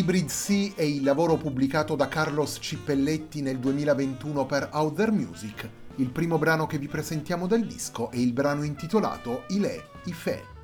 Hybrid Sea è il lavoro pubblicato da Carlos Cippelletti nel 2021 per Out Music. Il primo brano che vi presentiamo del disco è il brano intitolato Ile, Ife.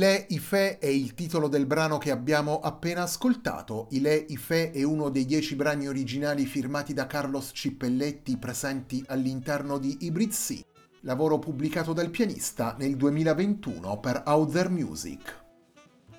Ile Ife è il titolo del brano che abbiamo appena ascoltato. Ile Ife è uno dei dieci brani originali firmati da Carlos Cippelletti presenti all'interno di Hybrid Sea, lavoro pubblicato dal pianista nel 2021 per Out There Music.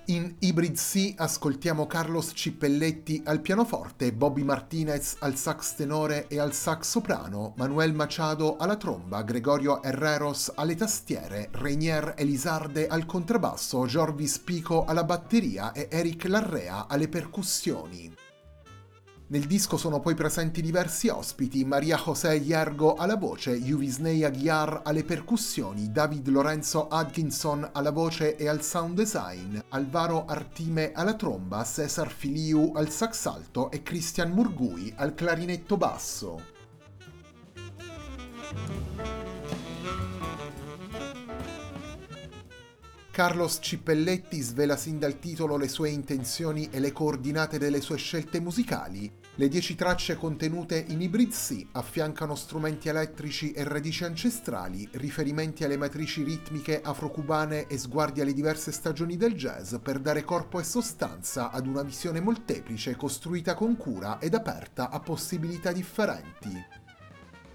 In Hybrid Sea ascoltiamo Carlos Cippelletti al pianoforte, Bobby Martinez al sax tenore e al sax soprano, Manuel Machado alla tromba, Gregorio Herreros alle tastiere, Reinier Elisarde al contrabbasso, Jorvis Pico alla batteria e Eric Larrea alle percussioni. Nel disco sono poi presenti diversi ospiti, Maria José Yergo alla voce, Yuvisnei Aguiar alle percussioni, David Lorenzo Atkinson alla voce e al sound design, Alvaro Artime alla tromba, Cesar Filiu al sax alto e Christian Murgui al clarinetto basso. Carlos Cippelletti svela sin dal titolo le sue intenzioni e le coordinate delle sue scelte musicali. Le dieci tracce contenute in Hybrid C affiancano strumenti elettrici e radici ancestrali, riferimenti alle matrici ritmiche afrocubane e sguardi alle diverse stagioni del jazz per dare corpo e sostanza ad una visione molteplice costruita con cura ed aperta a possibilità differenti.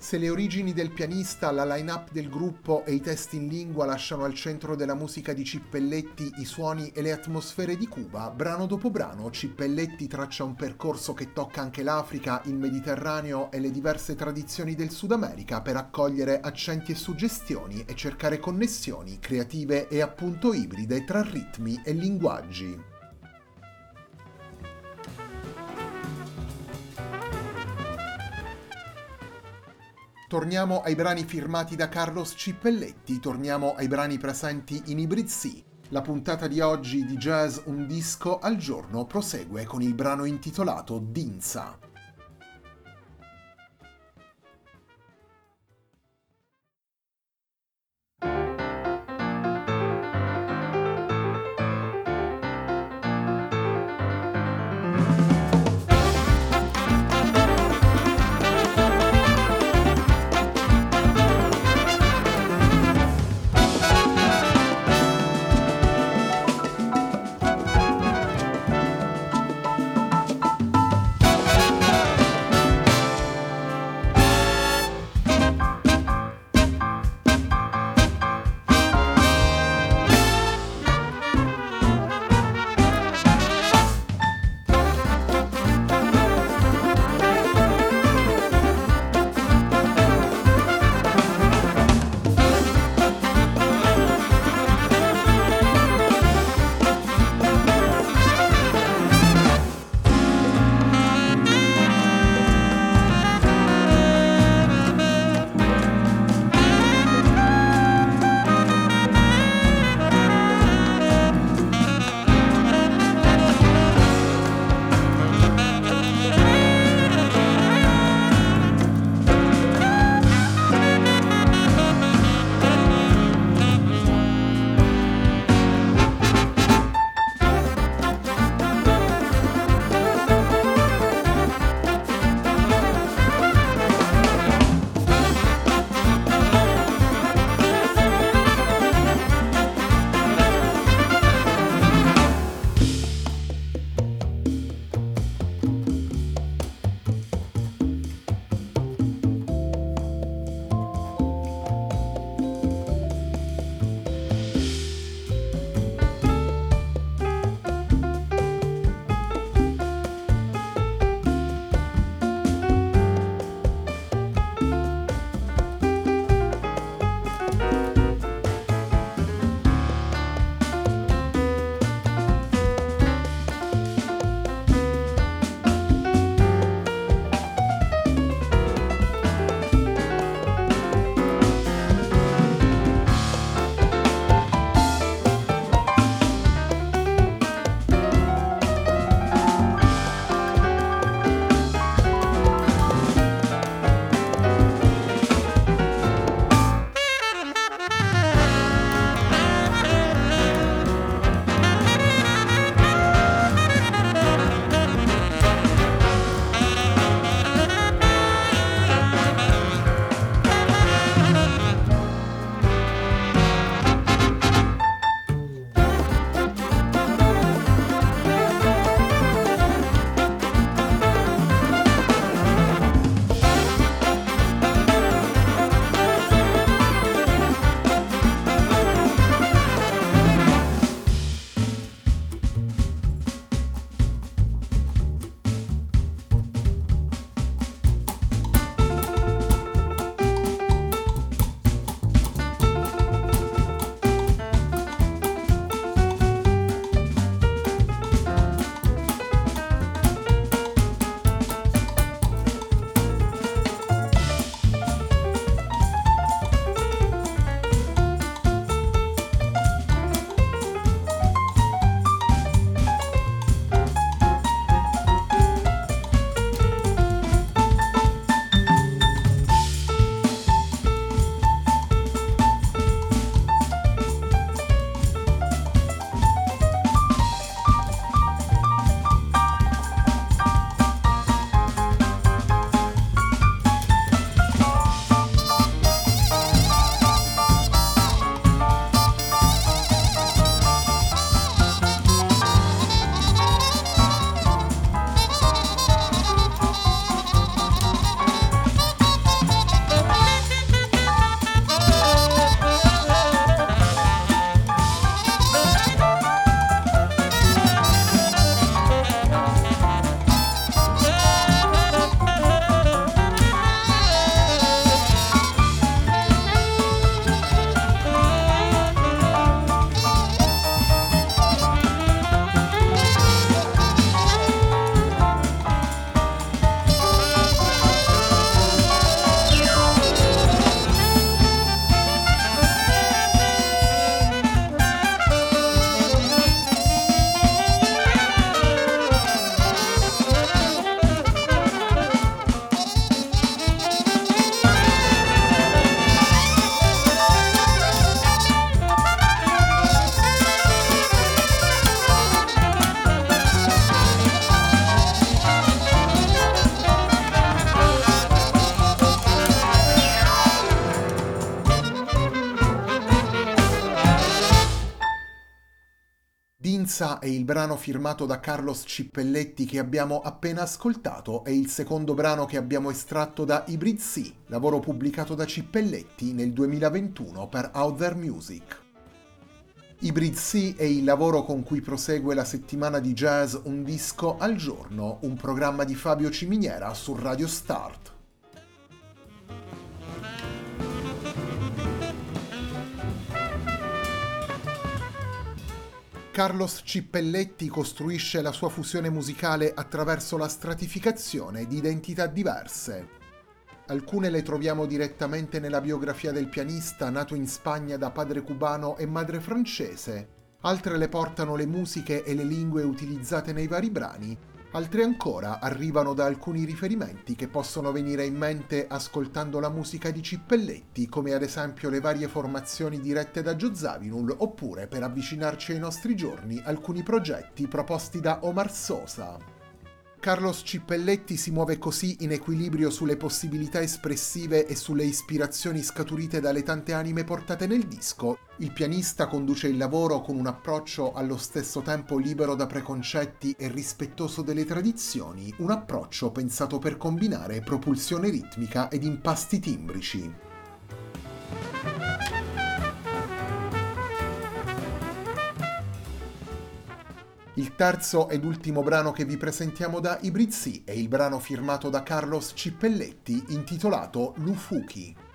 Se le origini del pianista, la line-up del gruppo e i testi in lingua lasciano al centro della musica di Cippelletti i suoni e le atmosfere di Cuba, brano dopo brano Cippelletti traccia un percorso che tocca anche l'Africa, il Mediterraneo e le diverse tradizioni del Sud America per accogliere accenti e suggestioni e cercare connessioni creative e appunto ibride tra ritmi e linguaggi. Torniamo ai brani firmati da Carlos Cippelletti, torniamo ai brani presenti in Hybrid Sea. La puntata di oggi di Jazz Un disco al giorno prosegue con il brano intitolato Dinza. Ibiza è il brano firmato da Carlos Cippelletti che abbiamo appena ascoltato e il secondo brano che abbiamo estratto da Hybrid Sea, lavoro pubblicato da Cippelletti nel 2021 per Out There Music. Hybrid Sea è il lavoro con cui prosegue la settimana di jazz Un disco al giorno, un programma di Fabio Ciminiera su Radio Start. Carlos Cippelletti costruisce la sua fusione musicale attraverso la stratificazione di identità diverse. Alcune le troviamo direttamente nella biografia del pianista nato in Spagna da padre cubano e madre francese, altre le portano le musiche e le lingue utilizzate nei vari brani Altre ancora arrivano da alcuni riferimenti che possono venire in mente ascoltando la musica di Cippelletti, come ad esempio le varie formazioni dirette da Gio Zawinul, oppure per avvicinarci ai nostri giorni alcuni progetti proposti da Omar Sosa. Carlos Cippelletti si muove così in equilibrio sulle possibilità espressive e sulle ispirazioni scaturite dalle tante anime portate nel disco. Il pianista conduce il lavoro con un approccio allo stesso tempo libero da preconcetti e rispettoso delle tradizioni, un approccio pensato per combinare propulsione ritmica ed impasti timbrici. Il terzo ed ultimo brano che vi presentiamo da Ibrizzi è il brano firmato da Carlos Cippelletti intitolato Lufuki.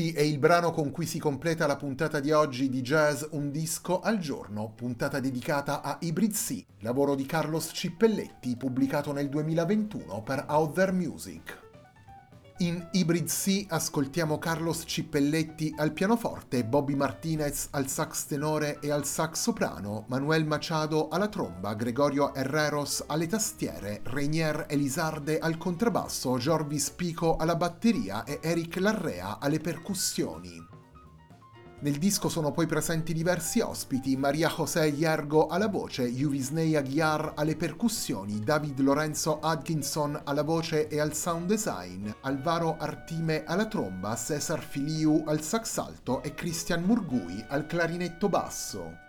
Lufuki è il brano con cui si completa la puntata di oggi di Jazz Un disco al giorno, puntata dedicata a Hybrid C, lavoro di Carlos Cippelletti pubblicato nel 2021 per Out There Music. In Hybrid C ascoltiamo Carlos Cippelletti al pianoforte, Bobby Martinez al sax tenore e al sax soprano, Manuel Machado alla tromba, Gregorio Herreros alle tastiere, Reinier Elisarde al contrabbasso, Jorvis Pico alla batteria e Eric Larrea alle percussioni. Nel disco sono poi presenti diversi ospiti, Maria José Yergo alla voce, Yuvisnei Aguiar alle percussioni, David Lorenzo Atkinson alla voce e al sound design, Alvaro Artime alla tromba, Cesar Filiu al sax alto e Christian Murgui al clarinetto basso.